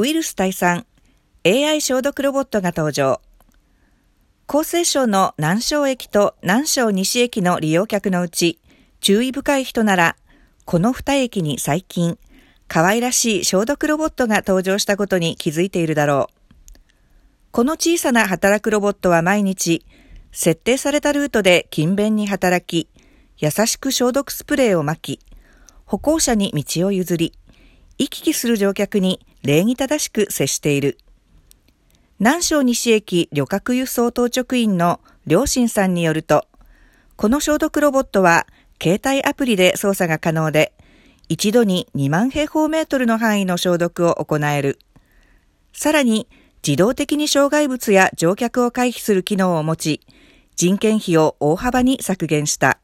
ウイルス退散 AI 消毒ロボットが登場。厚生省の南昌駅と南昌西駅の利用客のうち、注意深い人なら、この2駅に最近、可愛らしい消毒ロボットが登場したことに気づいているだろう。この小さな働くロボットは毎日、設定されたルートで勤勉に働き、優しく消毒スプレーをまき、歩行者に道を譲り、行き来する乗客に礼儀正しく接している。南昌西駅旅客輸送当直員の良心さんによると、この消毒ロボットは携帯アプリで操作が可能で、一度に2万平方メートルの範囲の消毒を行える。さらに、自動的に障害物や乗客を回避する機能を持ち、人件費を大幅に削減した。